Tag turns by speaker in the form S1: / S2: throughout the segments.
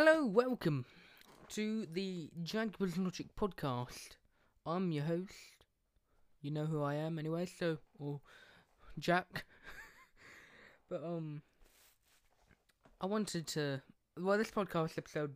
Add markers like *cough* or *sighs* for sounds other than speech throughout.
S1: Hello, welcome to the Jaguars Logic podcast. I'm your host. You know who I am anyway, so or Jack. *laughs* but um I wanted to well this podcast episode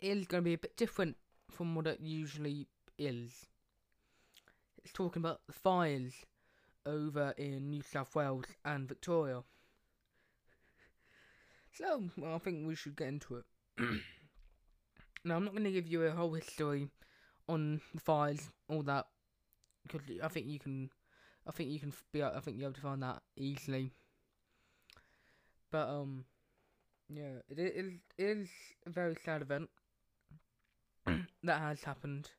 S1: is gonna be a bit different from what it usually is. It's talking about the fires over in New South Wales and Victoria. So, well, I think we should get into it. *clears throat* now, I'm not going to give you a whole history on the fires, all that, because I think you can, I think you can be, I think you're able to find that easily. But um, yeah, it is, it is a very sad event *clears throat* that has happened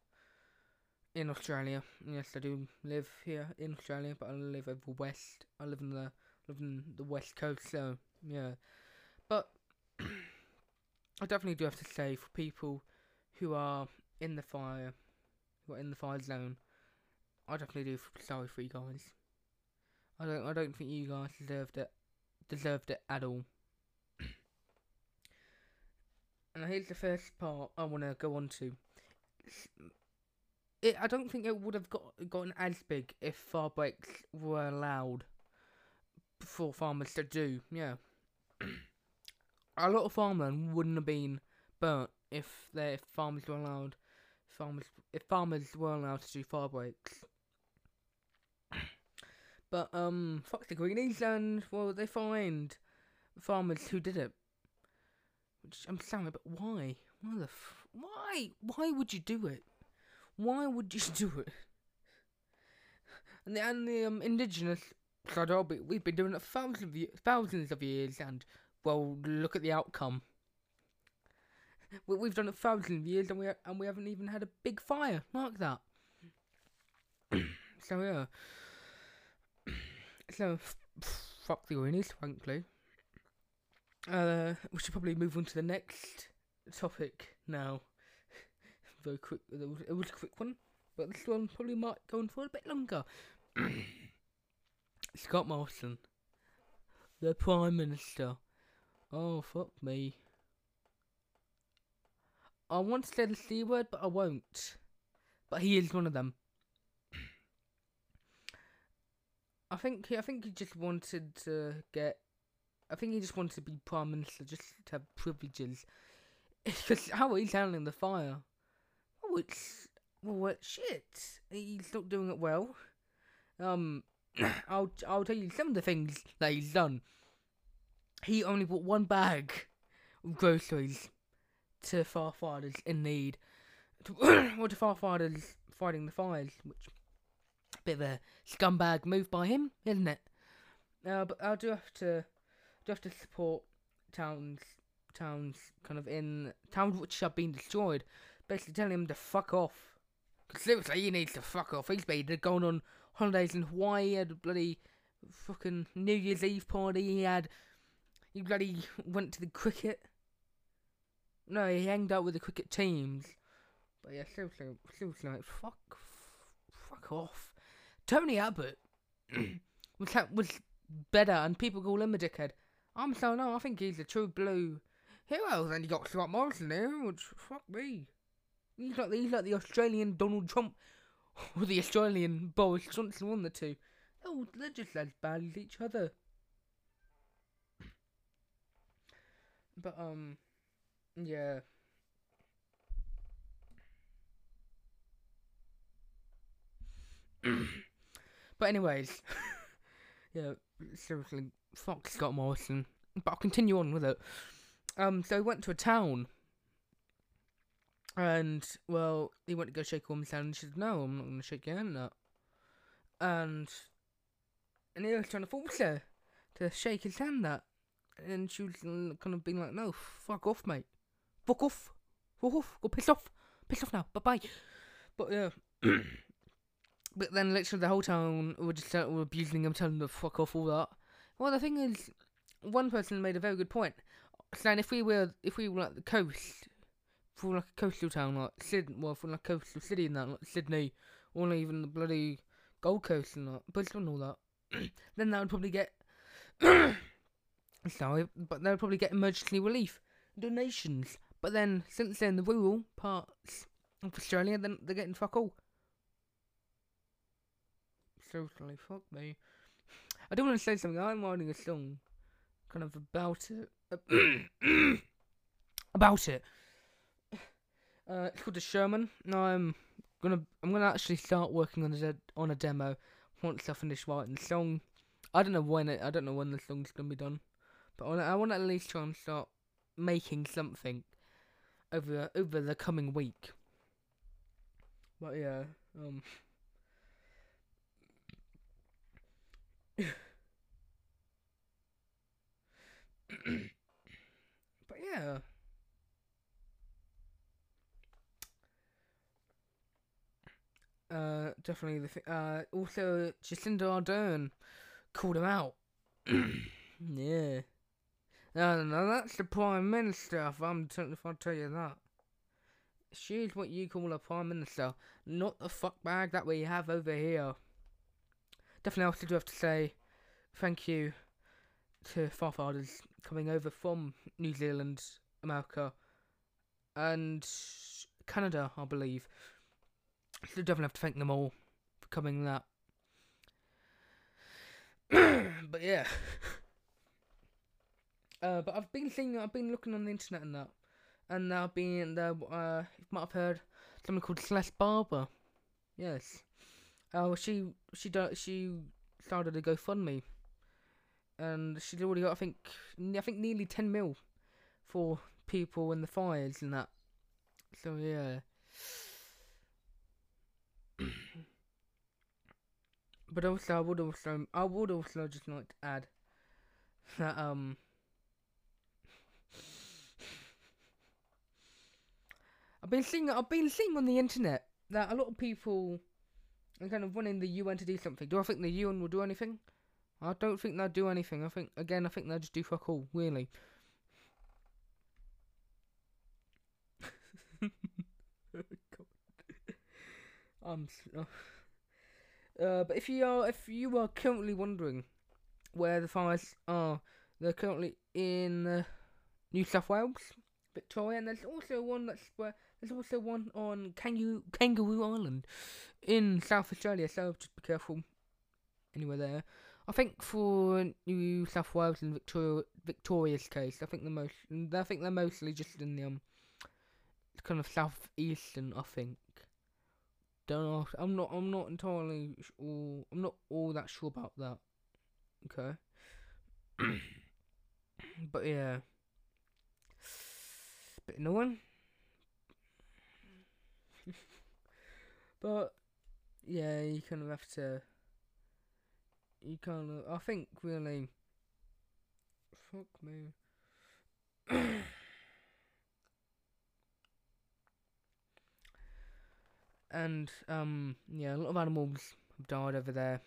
S1: in Australia. Yes, I do live here in Australia, but I live over west. I live in the live in the west coast, so yeah. But I definitely do have to say for people who are in the fire, who are in the fire zone, I definitely do feel sorry for you guys. I don't. I don't think you guys deserved it. Deserved it at all. *clears throat* and here's the first part I want to go on to. It, I don't think it would have got gotten as big if fire breaks were allowed for farmers to do. Yeah. *clears throat* a lot of farmland wouldn't have been burnt if their farmers were allowed farmers if farmers were allowed to do fire breaks. But um, fuck the greenies and well, they find farmers who did it. Which I'm sorry, but why? Why the f- why? Why would you do it? Why would you *laughs* do it? And the and the um, indigenous side we've been doing it thousands of years, thousands of years, and well, look at the outcome. We, we've done it thousands of years, and we and we haven't even had a big fire like that. *coughs* so yeah. *coughs* So fuck the greenies, frankly. Uh, we should probably move on to the next topic now. *laughs* Very quick. It was, it was a quick one, but this one probably might go on for a bit longer. *coughs* Scott Morrison, the Prime Minister. Oh, fuck me. I want to say the C word, but I won't. But he is one of them. I think he, I think he just wanted to get. I think he just wanted to be prime minister, just to have privileges. *laughs* Because how he's handling the fire. Oh, it's well, shit. He's not doing it well. Um, *coughs* I'll I'll tell you some of the things that he's done. He only bought one bag of groceries to firefighters in need. or to *coughs* firefighters fighting the fires, which bit of a scumbag move by him, isn't it? Uh, but I do have to do have to support towns towns kind of in towns which have been destroyed. Basically telling him to fuck off. Cause seriously, he needs to fuck off. He's been going on holidays in Hawaii. Had a bloody fucking New Year's Eve party. He had he bloody *laughs* went to the cricket. No, he hanged out with the cricket teams. But yeah, seriously, seriously, like, fuck, fuck off. Tony Abbott *clears throat* was was better, and people call him a dickhead. I'm so no, I think he's a true blue hero. Then you got Scott Morrison there, which fuck me. He's like he's like the Australian Donald Trump *laughs* or the Australian Boris Johnson, one of the two. Oh, they're just as bad as each other. But um, yeah. *coughs* but anyways, *laughs* yeah, seriously, fuck Scott Morrison. But I'll continue on with it. Um, so he went to a town, and well, he went to go shake a woman's hand, and she said, "No, I'm not going to shake your hand." That, and and he was trying to force her to shake his hand. That, and she was kind of being like, "No, fuck off, mate, fuck off, fuck off, go piss off, piss off now, bye bye." But yeah. *clears throat* But then literally the whole town were just uh, were abusing him, telling him to fuck off, all that. Well, the thing is, one person made a very good point, saying if we were if we were like the coast, were like a coastal town like Sydney, well, were like a coastal city in that, like Sydney, or even the bloody Gold Coast and that, Brisbane and all that, *clears throat* then that would probably get *clears throat* sorry, but they'll probably get emergency relief donations But then, since they're in the rural parts of Australia, then they're getting fuck all. Seriously, fuck me. I don't want to say something. I'm writing a song, kind of about it. *coughs* about it. Uh, it's called the Sherman. Now I'm gonna I'm gonna actually start working on a on a demo once I finish writing the song. I don't know when it. I don't know when the song's gonna be done, but I want at least try and start making something over over the coming week. But yeah, um. *coughs* but yeah. Uh, definitely the th- uh also Jacinda Ardern called him out. *coughs* yeah. No, no, that's the prime minister. If I'm t- if I tell you that, she's what you call a prime minister, not the fuckbag that we have over here. Definitely, also do have to say thank you to Farfathers coming over from New Zealand, America, and Canada, I believe. So definitely have to thank them all for coming that. *coughs* but yeah. Uh, but I've been seeing, I've been looking on the internet and that, and I've been there. Uh, you might have heard something called Celeste Barber. Yes. Oh, uh, she she do, she started a GoFundMe, and she's already got I think I think nearly ten mil for people in the fires and that. So yeah. *coughs* but also, I would also, I would also just like to add that um. Been seeing, I've been seeing on the internet that a lot of people are kind of wanting the UN to do something. Do I think the UN will do anything? I don't think they'll do anything. I think again, I think they'll just do fuck all, really. *laughs* I'm. Uh, uh, but if you are, if you are currently wondering where the fires are, they're currently in uh, New South Wales, Victoria, and there's also one that's where there's also one on Kangaroo Kangaroo Island in South Australia. So just be careful anywhere there. I think for New South Wales and Victoria, Victoria's case, I think the most, I think they're mostly just in the um, kind of southeastern. I think don't know. I'm not. I'm not entirely. All, I'm not all that sure about that. Okay. *coughs* but yeah. Bit annoying. But yeah, you kind of have to. You kind of. I think really. Fuck me. *coughs* and um, yeah, a lot of animals have died over there.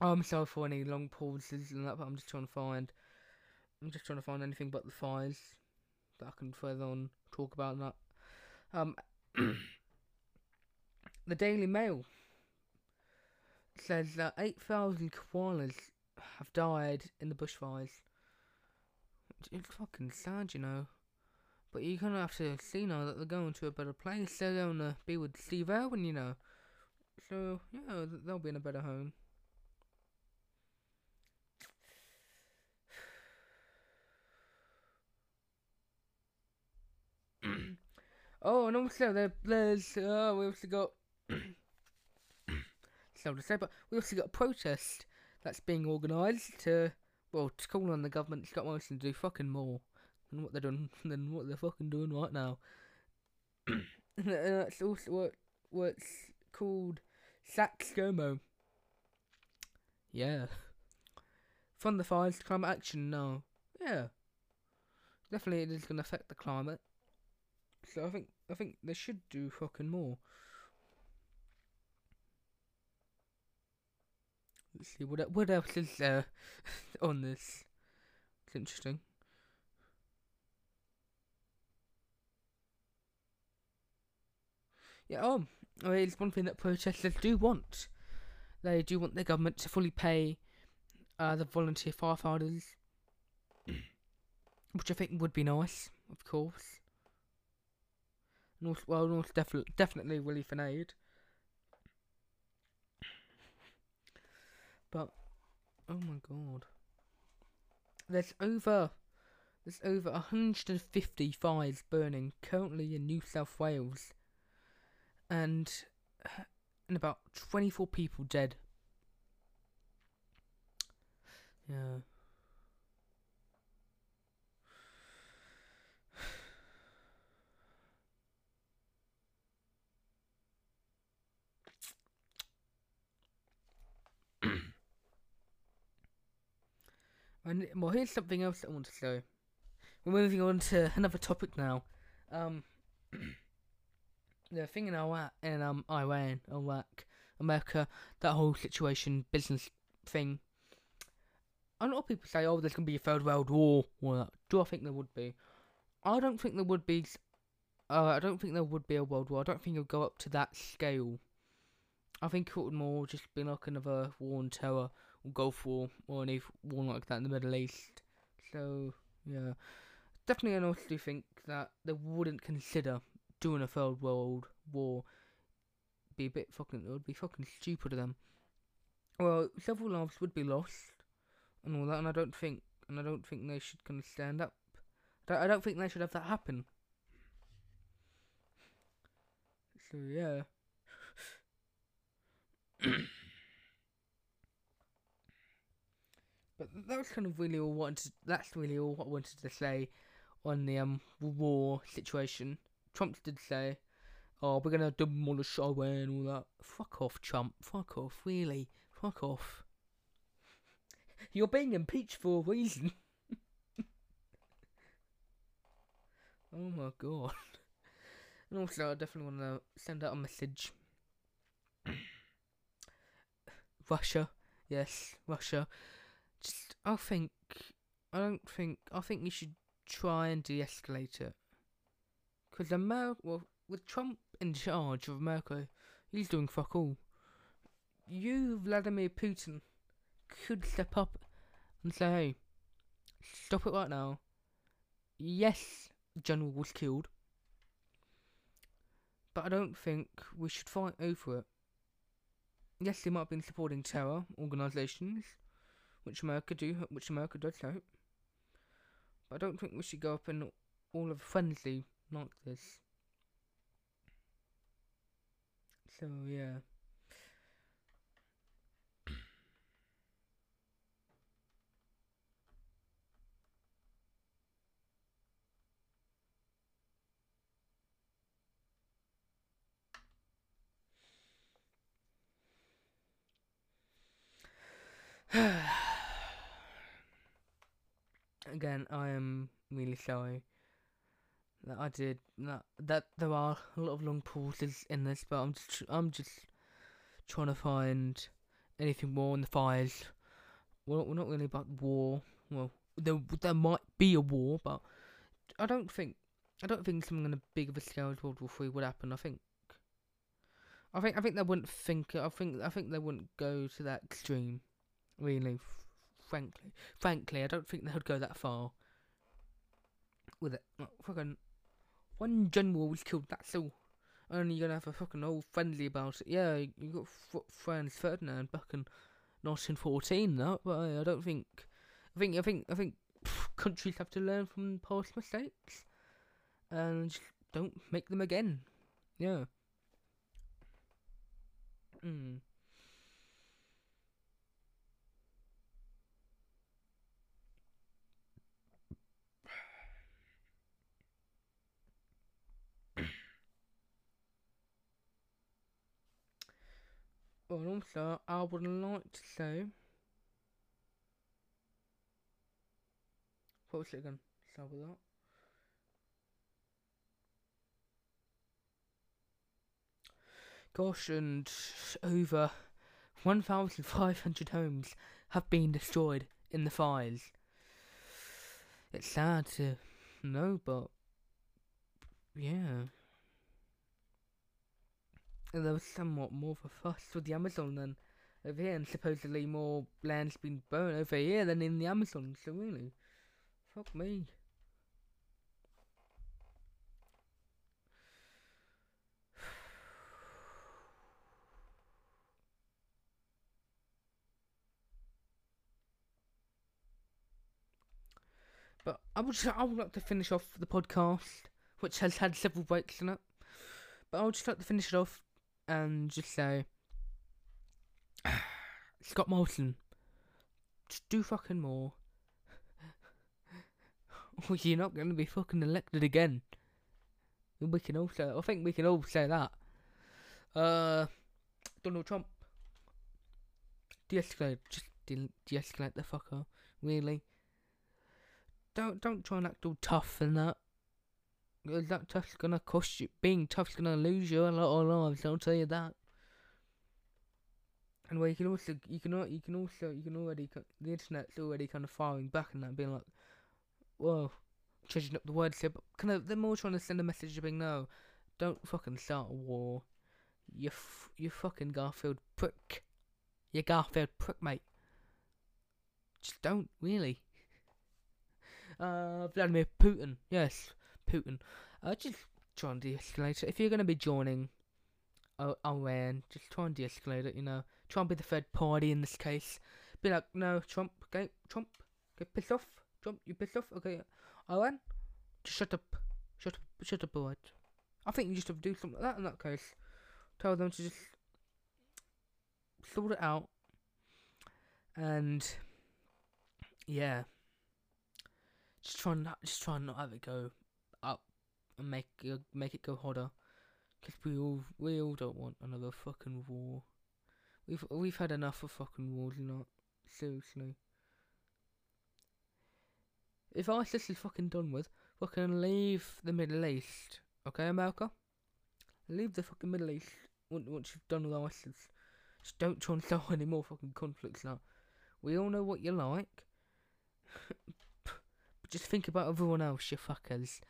S1: I'm sorry for any long pauses and that, but I'm just trying to find. I'm just trying to find anything but the fires that I can further on talk about that. Um, *coughs* the Daily Mail says that 8,000 koalas have died in the bushfires. It's fucking sad, you know. But you kind of have to see now that they're going to a better place. They're going to be with Steve Irwin, you know. So, yeah, they'll be in a better home. *clears throat* oh, and also there, there's, uh, we also got, so to say, but we also got a protest that's being organised to, well, to call on the government, Scott Morrison, to do fucking more than what they're doing *laughs* than what they're fucking doing right now. *coughs* and that's also what what's called Sack ScoMo. Yeah. From the fires to climate action now. Yeah. Definitely it is gonna affect the climate. So I think I think they should do fucking more. Let's see what what else is there *laughs* on this. It's interesting. Yeah, oh, it's one thing that protesters do want. They do want the government to fully pay uh, the volunteer firefighters, which I think would be nice. of course. Also, well, also definitely, definitely relief and aid. But, oh my god. There's over, there's over 150 fires burning currently in New South Wales. And, and about 24 people dead. Yeah. And well, here's something else I want to say. We're moving on to another topic now. Um, *clears throat* the thing in Iraq, in um Iran, Iraq, America, that whole situation, business thing. A lot of people say, "Oh, there's gonna be a third world war." Well, do I think there would be? I don't think there would be. Uh, I don't think there would be a world war. I don't think it would go up to that scale. I think it would more just be like another war on terror Gulf War or any war like that in the Middle East. So yeah, definitely, I honestly think that they wouldn't consider doing a third world war. Be a bit fucking. It would be fucking stupid of them. Well, several lives would be lost and all that, and I don't think, and I don't think they should kind of stand up. I don't think they should have that happen. So yeah. *coughs* *coughs* But that was kind of really all wanted. That's really all I wanted to say on the um war situation. Trump did say, "Oh, we're gonna demolish Iran and all that." Fuck off, Trump. Fuck off. Really. Fuck off. You're being impeached for a reason. *laughs* oh my god. And also, I definitely want to send out a message. *coughs* Russia, yes, Russia just I think I don't think I think you should try and de-escalate it because America, well, with Trump in charge of America, he's doing fuck all. You, Vladimir Putin, could step up and say, "Hey, stop it right now." Yes, general was killed, but I don't think we should fight over it. Yes, he might have been supporting terror organisations which America do, which America does hope. But I don't think we should go up in all of frenzy like this. So yeah. *sighs* again, I am really sorry that I did that. That there are a lot of long pauses in this, but I'm just I'm just trying to find anything more in the fires. Well, we're not really about war. Well, there there might be a war, but I don't think I don't think something on a big of a scale as World War Three would happen. I think I think I think they wouldn't think. I think I think they wouldn't go to that extreme. Really, frankly. Frankly, I don't think they would go that far with it. Like, fucking one general was killed. That's all. Only you're gonna have a fucking old friendly about it. Yeah, you got F- Franz Ferdinand back in 1914, that. But I, I don't think. I think. I think. I think pff, countries have to learn from past mistakes and just don't make them again. Yeah. Hmm. Also, I would like to say. What was it again? With that. Gosh, and over 1,500 homes have been destroyed in the fires. It's sad to know, but yeah and there was somewhat more of a fuss with the Amazon than over here, and supposedly more land's been burned over here than in the Amazon, so really, fuck me. But I would, just, I would like to finish off the podcast, which has had several breaks in it. But I would just like to finish it off and just say, Scott Morrison, just do fucking more. *laughs* or you're not going to be fucking elected again. We can all say, I think we can all say that. Uh, Donald Trump, de-escalate, just de- de-escalate the fucker, really. Don't don't try and act all tough and that. That tough's gonna cost you. Being tough's gonna lose you a lot of lives. I'll tell you that. And well, you can also you can you can also you can already the internet's already kind of firing back and that, being like, whoa, changing up the words here, but kind of they're more trying to send a message of being no, don't fucking start a war. You f- you fucking Garfield prick. You Garfield prick, mate. Just don't really. *laughs* Uh, Vladimir Putin, yes, Putin. Uh, just try and de-escalate it. If you're gonna be joining Iran, just try and de-escalate it. You know, try and be the third party in this case. Be like, no, Trump, okay, Trump, get pissed off. Trump, you pissed off, okay, Iran, just shut up, shut up, shut up, alright. I think you just have to do something like that in that case. Tell them to just sort it out, and yeah, just try and not, just try and not have it go and make it, make it go hotter. Cause we all we all don't want another fucking war. We've we've had enough of fucking wars, know. Seriously. If ISIS is fucking done with, fucking leave the Middle East, okay, America? Leave the fucking Middle East once you've done with ISIS. Just don't try and start *laughs* any more fucking conflicts now. We all know what you like. *laughs* but just think about everyone else, you fuckers.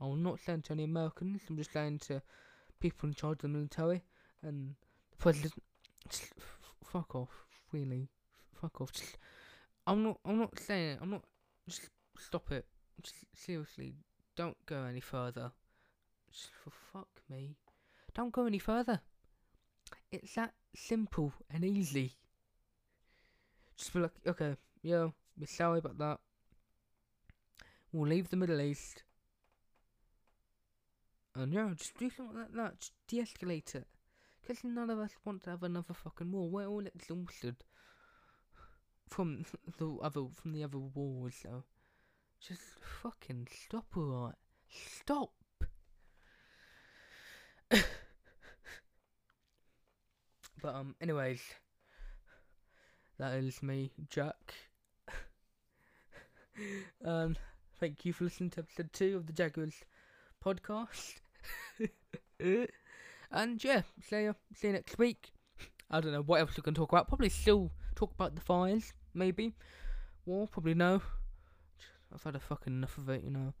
S1: I'm not saying to any Americans, I'm just saying to people in charge of the military and the president. Just fuck off, really. Fuck off. Just, I'm not. I'm not saying. It. I'm not. Just stop it. Just seriously, don't go any further. Just for fuck me, don't go any further. It's that simple and easy. Just be like, okay, yeah, we're sorry about that. We'll leave the Middle East. And yeah, just do something like that. Just de-escalate it. Because none of us want to have another fucking war. We're all exhausted from *laughs* the other from the other wars. So just fucking stop, alright? Stop. *coughs* but um, anyways, that is me, Jack. *laughs* um, thank you for listening to episode two of the Jaguars podcast. And yeah, see you, see you next week. I don't know what else we can talk about. Probably still talk about the fires, maybe. War, probably no. I've had a fucking enough of it, you know.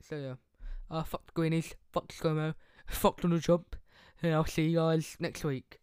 S1: So yeah, uh, fuck the Greenies, fuck ScoMo, fuck Donald Trump, and I'll see you guys next week.